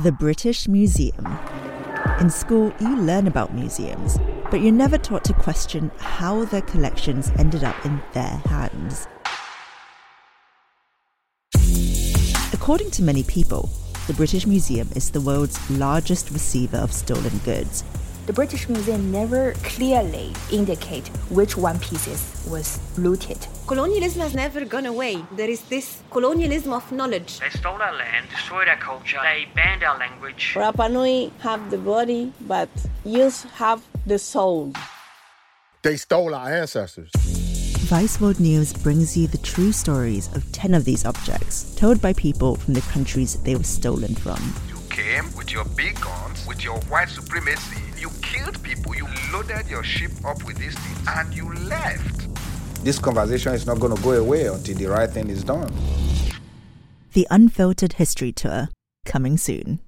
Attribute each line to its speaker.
Speaker 1: The British Museum. In school, you learn about museums, but you're never taught to question how their collections ended up in their hands. According to many people, the British Museum is the world's largest receiver of stolen goods.
Speaker 2: The British Museum never clearly indicate which one pieces was looted.
Speaker 3: Colonialism has never gone away. There is this colonialism of knowledge.
Speaker 4: They stole our land, destroyed our culture, they banned our language.
Speaker 5: Rapa Nui have the body, but youth have the soul.
Speaker 6: They stole our ancestors.
Speaker 1: Vice World News brings you the true stories of 10 of these objects, told by people from the countries they were stolen from.
Speaker 7: You with your big guns, with your white supremacy. You killed people. You loaded your ship up with these things, and you left. This conversation is not going to go away until the right thing is done.
Speaker 1: The Unfiltered History Tour, coming soon.